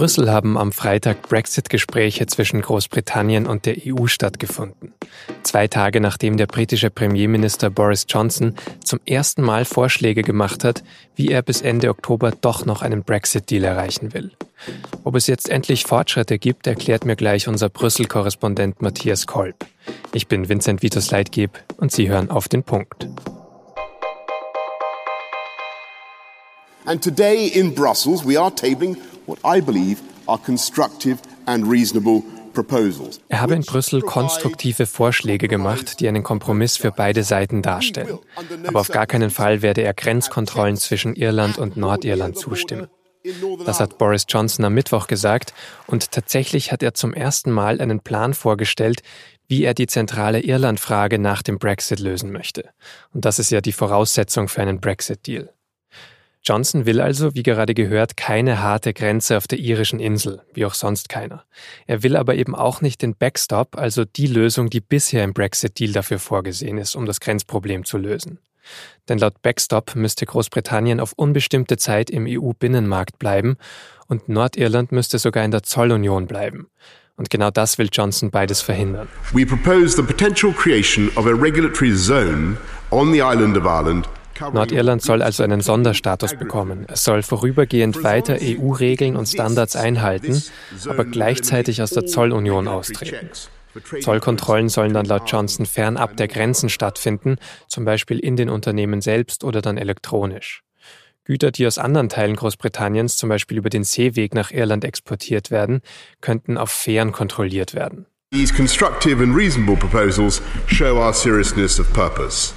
Brüssel haben am Freitag Brexit-Gespräche zwischen Großbritannien und der EU stattgefunden. Zwei Tage nachdem der britische Premierminister Boris Johnson zum ersten Mal Vorschläge gemacht hat, wie er bis Ende Oktober doch noch einen Brexit-Deal erreichen will. Ob es jetzt endlich Fortschritte gibt, erklärt mir gleich unser Brüssel-Korrespondent Matthias Kolb. Ich bin Vincent Vitus Leitgeb und Sie hören auf den Punkt. And today in Brussels we are tabling what I believe are constructive and reasonable. Er habe in Brüssel konstruktive Vorschläge gemacht, die einen Kompromiss für beide Seiten darstellen. Aber auf gar keinen Fall werde er Grenzkontrollen zwischen Irland und Nordirland zustimmen. Das hat Boris Johnson am Mittwoch gesagt und tatsächlich hat er zum ersten Mal einen Plan vorgestellt, wie er die zentrale Irland-Frage nach dem Brexit lösen möchte. Und das ist ja die Voraussetzung für einen Brexit-Deal. Johnson will also, wie gerade gehört, keine harte Grenze auf der irischen Insel, wie auch sonst keiner. Er will aber eben auch nicht den Backstop, also die Lösung, die bisher im Brexit-Deal dafür vorgesehen ist, um das Grenzproblem zu lösen. Denn laut Backstop müsste Großbritannien auf unbestimmte Zeit im EU-Binnenmarkt bleiben und Nordirland müsste sogar in der Zollunion bleiben. Und genau das will Johnson beides verhindern. We propose the potential creation of a regulatory zone on the island of Ireland Nordirland soll also einen Sonderstatus bekommen. Es soll vorübergehend weiter EU-Regeln und Standards einhalten, aber gleichzeitig aus der Zollunion austreten. Zollkontrollen sollen dann laut Johnson fernab der Grenzen stattfinden, zum Beispiel in den Unternehmen selbst oder dann elektronisch. Güter, die aus anderen Teilen Großbritanniens, zum Beispiel über den Seeweg nach Irland exportiert werden, könnten auf Fähren kontrolliert werden. These constructive and reasonable proposals show our seriousness of purpose.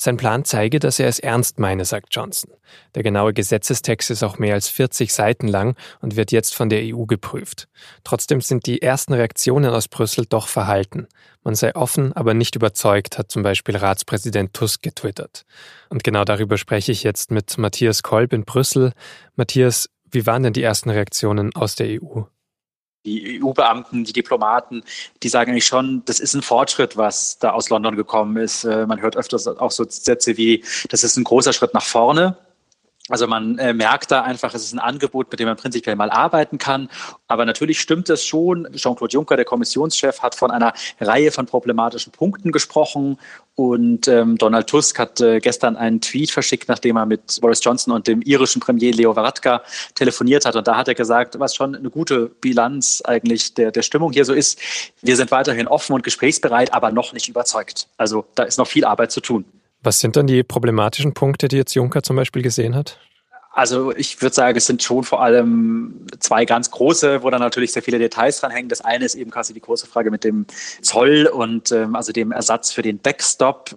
Sein Plan zeige, dass er es ernst meine, sagt Johnson. Der genaue Gesetzestext ist auch mehr als 40 Seiten lang und wird jetzt von der EU geprüft. Trotzdem sind die ersten Reaktionen aus Brüssel doch verhalten. Man sei offen, aber nicht überzeugt, hat zum Beispiel Ratspräsident Tusk getwittert. Und genau darüber spreche ich jetzt mit Matthias Kolb in Brüssel. Matthias, wie waren denn die ersten Reaktionen aus der EU? Die EU-Beamten, die Diplomaten, die sagen eigentlich schon, das ist ein Fortschritt, was da aus London gekommen ist. Äh, man hört öfters auch so Sätze wie, das ist ein großer Schritt nach vorne. Also man äh, merkt da einfach, es ist ein Angebot, mit dem man prinzipiell mal arbeiten kann. Aber natürlich stimmt es schon. Jean-Claude Juncker, der Kommissionschef, hat von einer Reihe von problematischen Punkten gesprochen. Und ähm, Donald Tusk hat äh, gestern einen Tweet verschickt, nachdem er mit Boris Johnson und dem irischen Premier Leo Varadkar telefoniert hat. Und da hat er gesagt, was schon eine gute Bilanz eigentlich der, der Stimmung hier so ist. Wir sind weiterhin offen und gesprächsbereit, aber noch nicht überzeugt. Also da ist noch viel Arbeit zu tun. Was sind dann die problematischen Punkte, die jetzt Juncker zum Beispiel gesehen hat? Also ich würde sagen, es sind schon vor allem zwei ganz große, wo dann natürlich sehr viele Details dran hängen. Das eine ist eben quasi die große Frage mit dem Zoll und ähm, also dem Ersatz für den Backstop.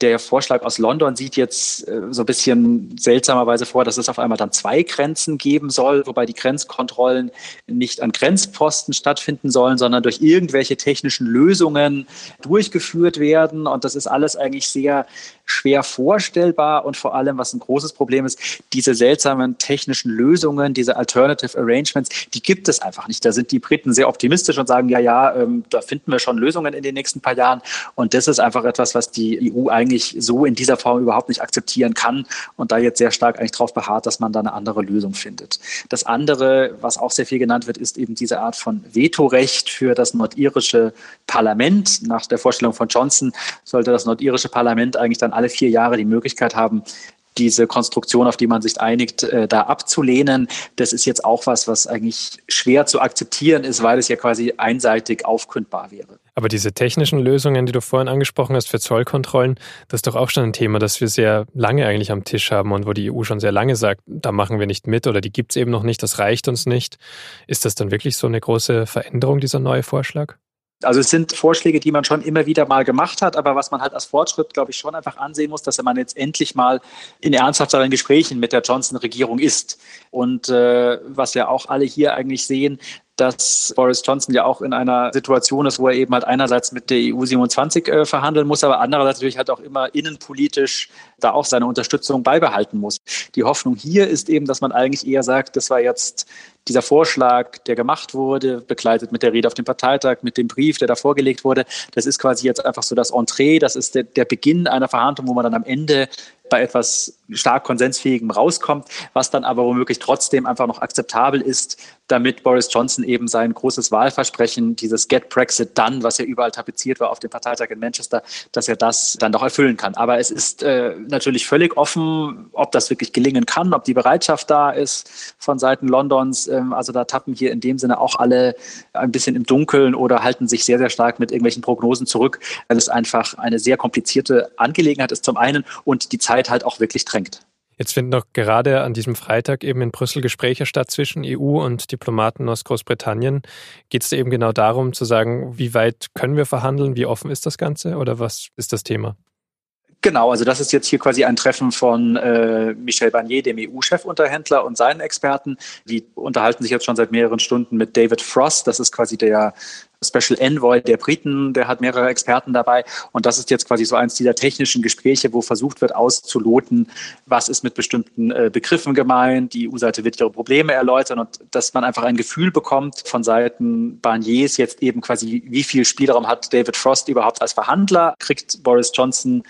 Der Vorschlag aus London sieht jetzt äh, so ein bisschen seltsamerweise vor, dass es auf einmal dann zwei Grenzen geben soll, wobei die Grenzkontrollen nicht an Grenzposten stattfinden sollen, sondern durch irgendwelche technischen Lösungen durchgeführt werden. Und das ist alles eigentlich sehr schwer vorstellbar und vor allem, was ein großes Problem ist, diese seltsamen technischen Lösungen, diese Alternative Arrangements, die gibt es einfach nicht. Da sind die Briten sehr optimistisch und sagen, ja, ja, ähm, da finden wir schon Lösungen in den nächsten paar Jahren. Und das ist einfach etwas, was die EU eigentlich so in dieser Form überhaupt nicht akzeptieren kann und da jetzt sehr stark eigentlich darauf beharrt, dass man da eine andere Lösung findet. Das andere, was auch sehr viel genannt wird, ist eben diese Art von Vetorecht für das nordirische Parlament. Nach der Vorstellung von Johnson sollte das nordirische Parlament eigentlich dann alle vier Jahre die Möglichkeit haben, diese Konstruktion, auf die man sich einigt, äh, da abzulehnen. Das ist jetzt auch was, was eigentlich schwer zu akzeptieren ist, weil es ja quasi einseitig aufkündbar wäre. Aber diese technischen Lösungen, die du vorhin angesprochen hast für Zollkontrollen, das ist doch auch schon ein Thema, das wir sehr lange eigentlich am Tisch haben und wo die EU schon sehr lange sagt, da machen wir nicht mit oder die gibt es eben noch nicht, das reicht uns nicht. Ist das dann wirklich so eine große Veränderung, dieser neue Vorschlag? Also es sind Vorschläge, die man schon immer wieder mal gemacht hat, aber was man halt als Fortschritt, glaube ich, schon einfach ansehen muss, dass man jetzt endlich mal in ernsthafteren Gesprächen mit der Johnson-Regierung ist. Und äh, was wir auch alle hier eigentlich sehen, dass Boris Johnson ja auch in einer Situation ist, wo er eben halt einerseits mit der EU 27 äh, verhandeln muss, aber andererseits natürlich halt auch immer innenpolitisch da auch seine Unterstützung beibehalten muss. Die Hoffnung hier ist eben, dass man eigentlich eher sagt, das war jetzt dieser Vorschlag, der gemacht wurde, begleitet mit der Rede auf dem Parteitag, mit dem Brief, der da vorgelegt wurde, das ist quasi jetzt einfach so das Entree, das ist der, der Beginn einer Verhandlung, wo man dann am Ende bei etwas stark konsensfähigem rauskommt, was dann aber womöglich trotzdem einfach noch akzeptabel ist, damit Boris Johnson eben sein großes Wahlversprechen, dieses Get Brexit Done, was ja überall tapeziert war auf dem Parteitag in Manchester, dass er das dann doch erfüllen kann. Aber es ist äh, natürlich völlig offen, ob das wirklich gelingen kann, ob die Bereitschaft da ist von Seiten Londons. Ähm, also da tappen hier in dem Sinne auch alle ein bisschen im Dunkeln oder halten sich sehr, sehr stark mit irgendwelchen Prognosen zurück, weil es einfach eine sehr komplizierte Angelegenheit ist zum einen und die Zeit halt auch wirklich drängt. Jetzt finden doch gerade an diesem Freitag eben in Brüssel Gespräche statt zwischen EU und Diplomaten aus Großbritannien. Geht es da eben genau darum zu sagen, wie weit können wir verhandeln, wie offen ist das Ganze oder was ist das Thema? Genau, also das ist jetzt hier quasi ein Treffen von äh, Michel Barnier, dem EU-Chefunterhändler und seinen Experten. Die unterhalten sich jetzt schon seit mehreren Stunden mit David Frost. Das ist quasi der Special Envoy der Briten, der hat mehrere Experten dabei. Und das ist jetzt quasi so eins dieser technischen Gespräche, wo versucht wird auszuloten, was ist mit bestimmten äh, Begriffen gemeint. Die EU-Seite wird ihre Probleme erläutern und dass man einfach ein Gefühl bekommt von Seiten Barniers jetzt eben quasi, wie viel Spielraum hat David Frost überhaupt als Verhandler? Kriegt Boris Johnson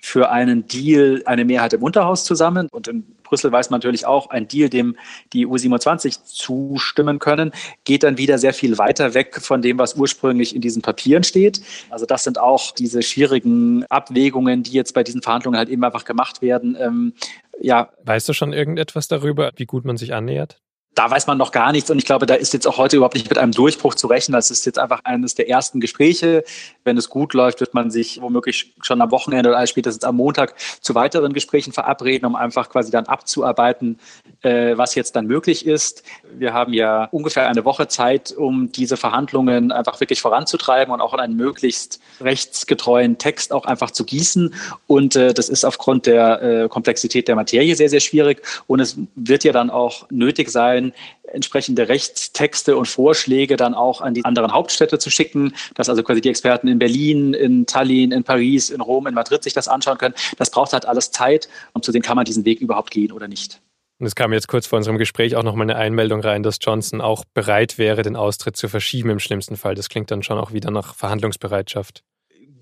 für einen Deal eine Mehrheit im Unterhaus zusammen. Und in Brüssel weiß man natürlich auch, ein Deal, dem die EU27 zustimmen können, geht dann wieder sehr viel weiter weg von dem, was ursprünglich in diesen Papieren steht. Also das sind auch diese schwierigen Abwägungen, die jetzt bei diesen Verhandlungen halt eben einfach gemacht werden. Ähm, ja. Weißt du schon irgendetwas darüber, wie gut man sich annähert? Da weiß man noch gar nichts und ich glaube, da ist jetzt auch heute überhaupt nicht mit einem Durchbruch zu rechnen. Das ist jetzt einfach eines der ersten Gespräche. Wenn es gut läuft, wird man sich womöglich schon am Wochenende oder spätestens am Montag zu weiteren Gesprächen verabreden, um einfach quasi dann abzuarbeiten, äh, was jetzt dann möglich ist. Wir haben ja ungefähr eine Woche Zeit, um diese Verhandlungen einfach wirklich voranzutreiben und auch in einen möglichst rechtsgetreuen Text auch einfach zu gießen. Und äh, das ist aufgrund der äh, Komplexität der Materie sehr, sehr schwierig. Und es wird ja dann auch nötig sein, entsprechende Rechtstexte und Vorschläge dann auch an die anderen Hauptstädte zu schicken, dass also quasi die Experten in Berlin, in Tallinn, in Paris, in Rom, in Madrid sich das anschauen können. Das braucht halt alles Zeit, um zu sehen, kann man diesen Weg überhaupt gehen oder nicht. Und es kam jetzt kurz vor unserem Gespräch auch nochmal eine Einmeldung rein, dass Johnson auch bereit wäre, den Austritt zu verschieben im schlimmsten Fall. Das klingt dann schon auch wieder nach Verhandlungsbereitschaft.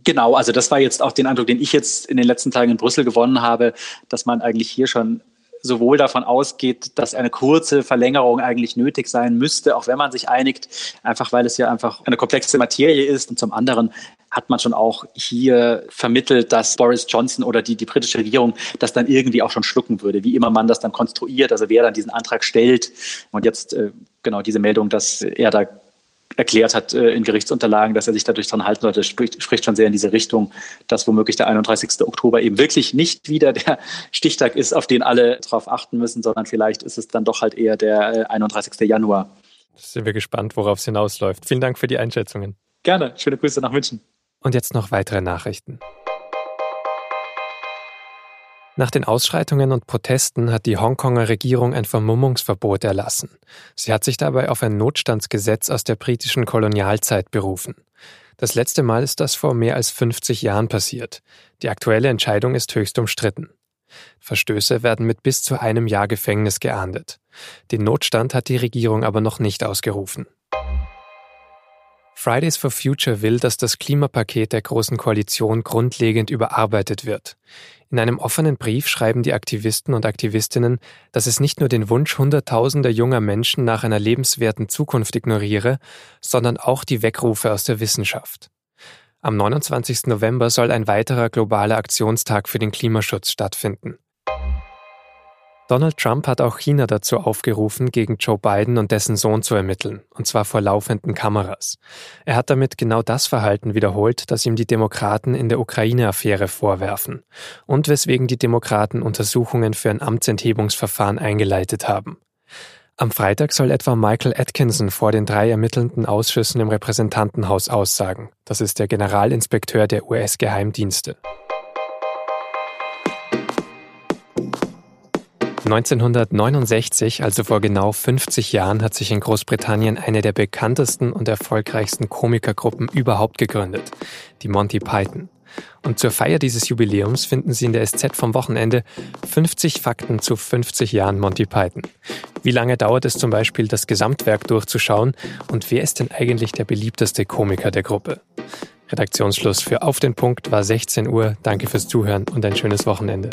Genau, also das war jetzt auch den Eindruck, den ich jetzt in den letzten Tagen in Brüssel gewonnen habe, dass man eigentlich hier schon sowohl davon ausgeht, dass eine kurze Verlängerung eigentlich nötig sein müsste, auch wenn man sich einigt, einfach weil es ja einfach eine komplexe Materie ist. Und zum anderen hat man schon auch hier vermittelt, dass Boris Johnson oder die, die britische Regierung das dann irgendwie auch schon schlucken würde, wie immer man das dann konstruiert, also wer dann diesen Antrag stellt. Und jetzt äh, genau diese Meldung, dass er da erklärt hat äh, in Gerichtsunterlagen, dass er sich dadurch dran halten sollte, spricht, spricht schon sehr in diese Richtung, dass womöglich der 31. Oktober eben wirklich nicht wieder der Stichtag ist, auf den alle drauf achten müssen, sondern vielleicht ist es dann doch halt eher der 31. Äh, Januar. Sind wir gespannt, worauf es hinausläuft. Vielen Dank für die Einschätzungen. Gerne. Schöne Grüße nach München. Und jetzt noch weitere Nachrichten. Nach den Ausschreitungen und Protesten hat die Hongkonger Regierung ein Vermummungsverbot erlassen. Sie hat sich dabei auf ein Notstandsgesetz aus der britischen Kolonialzeit berufen. Das letzte Mal ist das vor mehr als 50 Jahren passiert. Die aktuelle Entscheidung ist höchst umstritten. Verstöße werden mit bis zu einem Jahr Gefängnis geahndet. Den Notstand hat die Regierung aber noch nicht ausgerufen. Fridays for Future will, dass das Klimapaket der Großen Koalition grundlegend überarbeitet wird. In einem offenen Brief schreiben die Aktivisten und Aktivistinnen, dass es nicht nur den Wunsch Hunderttausender junger Menschen nach einer lebenswerten Zukunft ignoriere, sondern auch die Weckrufe aus der Wissenschaft. Am 29. November soll ein weiterer globaler Aktionstag für den Klimaschutz stattfinden. Donald Trump hat auch China dazu aufgerufen, gegen Joe Biden und dessen Sohn zu ermitteln, und zwar vor laufenden Kameras. Er hat damit genau das Verhalten wiederholt, das ihm die Demokraten in der Ukraine-Affäre vorwerfen und weswegen die Demokraten Untersuchungen für ein Amtsenthebungsverfahren eingeleitet haben. Am Freitag soll etwa Michael Atkinson vor den drei ermittelnden Ausschüssen im Repräsentantenhaus aussagen. Das ist der Generalinspekteur der US-Geheimdienste. 1969, also vor genau 50 Jahren, hat sich in Großbritannien eine der bekanntesten und erfolgreichsten Komikergruppen überhaupt gegründet, die Monty Python. Und zur Feier dieses Jubiläums finden Sie in der SZ vom Wochenende 50 Fakten zu 50 Jahren Monty Python. Wie lange dauert es zum Beispiel, das Gesamtwerk durchzuschauen und wer ist denn eigentlich der beliebteste Komiker der Gruppe? Redaktionsschluss für Auf den Punkt war 16 Uhr. Danke fürs Zuhören und ein schönes Wochenende.